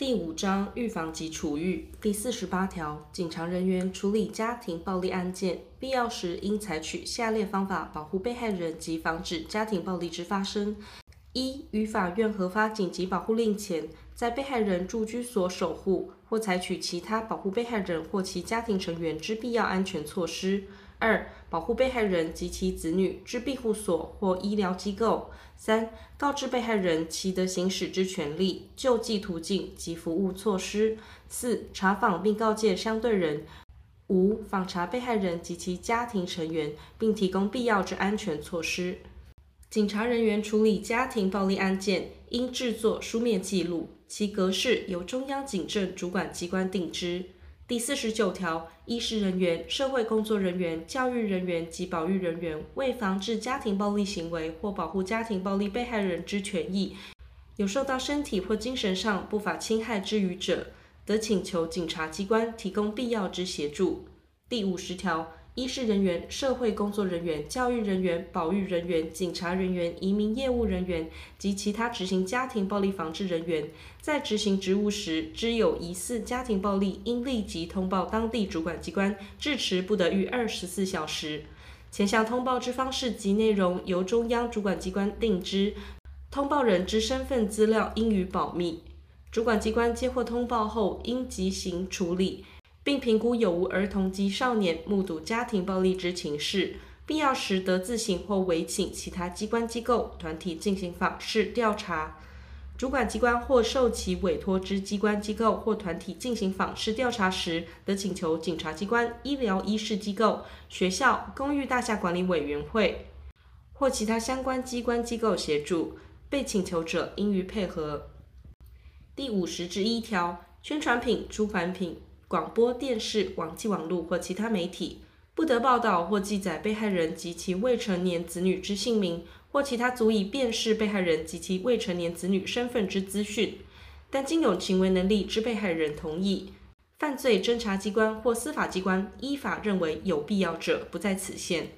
第五章预防及处遇第四十八条，警察人员处理家庭暴力案件，必要时应采取下列方法保护被害人及防止家庭暴力之发生：一、于法院核发紧急保护令前，在被害人住居所守护或采取其他保护被害人或其家庭成员之必要安全措施。二、保护被害人及其子女之庇护所或医疗机构。三、告知被害人其得行使之权利、救济途径及服务措施。四、查访并告诫相对人。五、访查被害人及其家庭成员，并提供必要之安全措施。警察人员处理家庭暴力案件，应制作书面记录，其格式由中央警政主管机关定之。第四十九条，医师人员、社会工作人员、教育人员及保育人员为防治家庭暴力行为或保护家庭暴力被害人之权益，有受到身体或精神上不法侵害之余者，得请求警察机关提供必要之协助。第五十条。医事人员、社会工作人员、教育人员、保育人员、警察人员、移民业务人员及其他执行家庭暴力防治人员，在执行职务时，知有疑似家庭暴力，应立即通报当地主管机关，至迟不得逾二十四小时。前项通报之方式及内容由中央主管机关定之，通报人之身份资料应予保密。主管机关接获通报后，应即行处理。并评估有无儿童及少年目睹家庭暴力之情事，必要时得自行或委请其他机关机构团体进行访视调查。主管机关或受其委托之机关机构或团体进行访视调查时，得请求警察机关、医疗医事机构、学校、公寓大厦管理委员会或其他相关机关机构协助。被请求者应予配合。第五十之一条，宣传品、出版品。广播电视、网际网络或其他媒体不得报道或记载被害人及其未成年子女之姓名或其他足以辨识被害人及其未成年子女身份之资讯，但经有行为能力之被害人同意，犯罪侦查机关或司法机关依法认为有必要者，不在此限。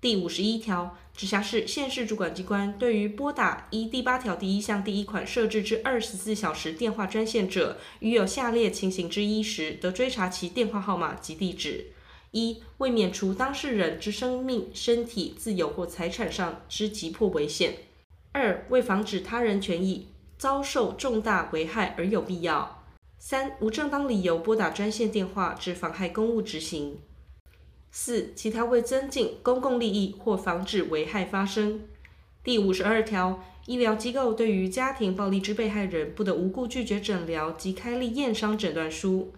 第五十一条，直辖市、县市主管机关对于拨打依第八条第一项第一款设置之二十四小时电话专线者，于有下列情形之一时，得追查其电话号码及地址：一、为免除当事人之生命、身体、自由或财产上之急迫危险；二、为防止他人权益遭受重大危害而有必要；三、无正当理由拨打专线电话致妨害公务执行。四、其他为增进公共利益或防止危害发生。第五十二条，医疗机构对于家庭暴力之被害人，不得无故拒绝诊疗及开立验伤诊断书。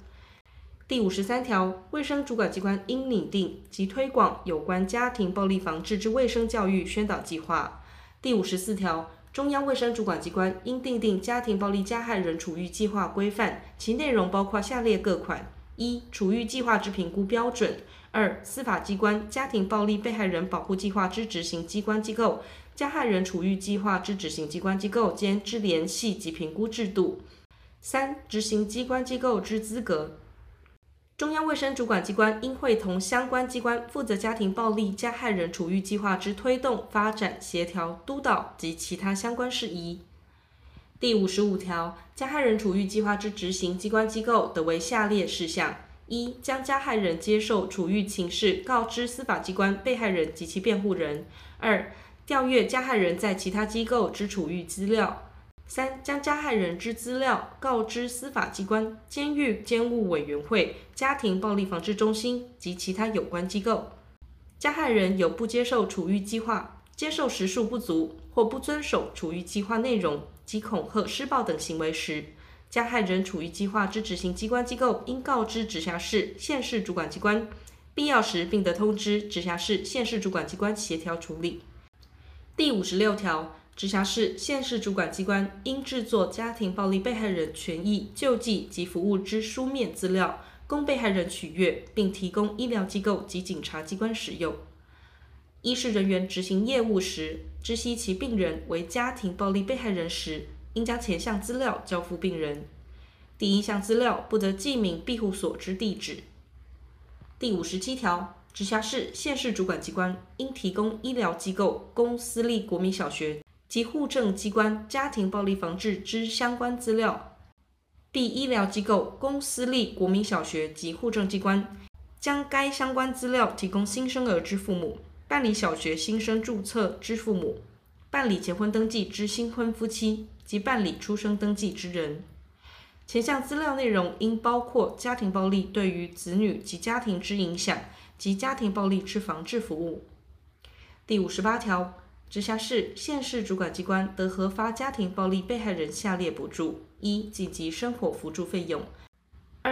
第五十三条，卫生主管机关应拟定及推广有关家庭暴力防治之卫生教育宣导计划。第五十四条，中央卫生主管机关应订定家庭暴力加害人处遇计划规范，其内容包括下列各款：一、处遇计划之评估标准。二、司法机关家庭暴力被害人保护计划之执行机关机构、加害人处遇计划之执行机关机构间之联系及评估制度。三、执行机关机构之资格。中央卫生主管机关应会同相关机关负责家庭暴力加害人处遇计划之推动、发展、协调、督导及其他相关事宜。第五十五条，加害人处遇计划之执行机关机构得为下列事项。一、将加害人接受处遇情事告知司法机关被害人及其辩护人；二、调阅加害人在其他机构之处遇资料；三、将加害人之资料告知司法机关、监狱监务委员会、家庭暴力防治中心及其他有关机构。加害人有不接受处遇计划、接受时数不足或不遵守处遇计划内容及恐吓、施暴等行为时，加害人处于计划之执行机关机构应告知直辖市、县市主管机关，必要时并得通知直辖市、县市主管机关协调处理。第五十六条，直辖市、县市主管机关应制作家庭暴力被害人权益救济及服务之书面资料，供被害人取阅，并提供医疗机构及警察机关使用。医事人员执行业务时，知悉其病人为家庭暴力被害人时，应将前项资料交付病人。第一项资料不得记明庇护所之地址。第五十七条，直辖市、县市主管机关应提供医疗机构、公私立国民小学及户政机关家庭暴力防治之相关资料。第医疗机构、公私立国民小学及户政机关，将该相关资料提供新生儿之父母、办理小学新生注册之父母、办理结婚登记之新婚夫妻及办理出生登记之人。前项资料内容应包括家庭暴力对于子女及家庭之影响及家庭暴力之防治服务。第五十八条，直辖市、县市主管机关得核发家庭暴力被害人下列补助：一、紧急生活扶助费用。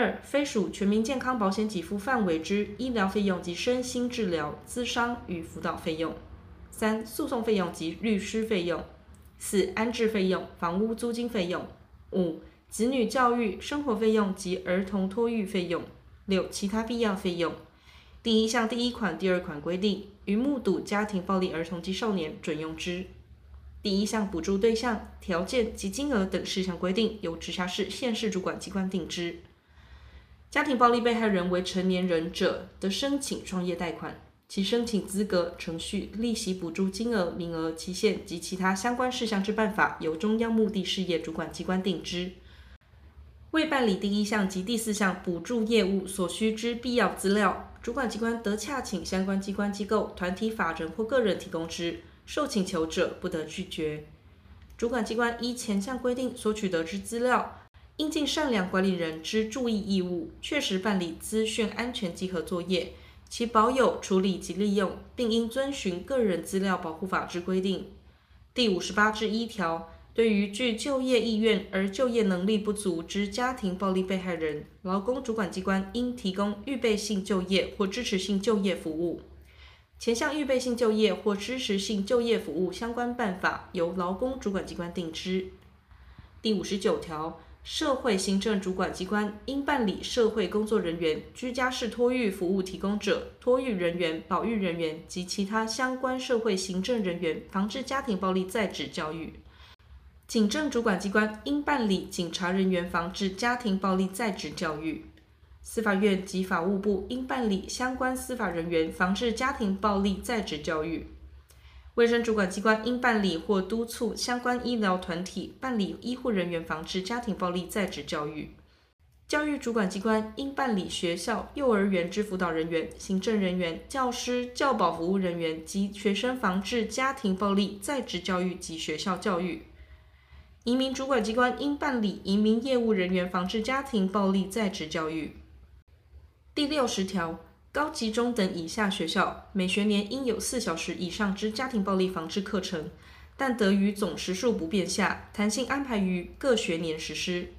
二、非属全民健康保险给付范围之医疗费用及身心治疗、咨商与辅导费用；三、诉讼费用及律师费用；四、安置费用、房屋租金费用；五、子女教育、生活费用及儿童托育费用；六、其他必要费用。第一项第一款、第二款规定，于目睹家庭暴力儿童及少年准用之。第一项补助对象、条件及金额等事项规定，由直辖市、县市主管机关定之。家庭暴力被害人为成年人者，的申请创业贷款，其申请资格、程序、利息补助金额、名额、期限及其他相关事项之办法，由中央目的事业主管机关定之。为办理第一项及第四项补助业务所需之必要资料，主管机关得洽请相关机关、机构、团体、法人或个人提供之，受请求者不得拒绝。主管机关依前项规定所取得之资料，应尽善良管理人之注意义务，确实办理资讯安全稽核作业，其保有、处理及利用，并应遵循个人资料保护法之规定。第五十八至一条，对于具就业意愿而就业能力不足之家庭暴力被害人，劳工主管机关应提供预备性就业或支持性就业服务。前项预备性就业或支持性就业服务相关办法，由劳工主管机关定之。第五十九条。社会行政主管机关应办理社会工作人员、居家式托育服务提供者、托育人员、保育人员及其他相关社会行政人员防治家庭暴力在职教育。警政主管机关应办理警察人员防治家庭暴力在职教育。司法院及法务部应办理相关司法人员防治家庭暴力在职教育。卫生主管机关应办理或督促相关医疗团体办理医护人员防治家庭暴力在职教育。教育主管机关应办理学校、幼儿园之辅导人员、行政人员、教师、教保服务人员及学生防治家庭暴力在职教育及学校教育。移民主管机关应办理移民业务人员防治家庭暴力在职教育。第六十条。高级中等以下学校每学年应有四小时以上之家庭暴力防治课程，但得于总时数不变下，弹性安排于各学年实施。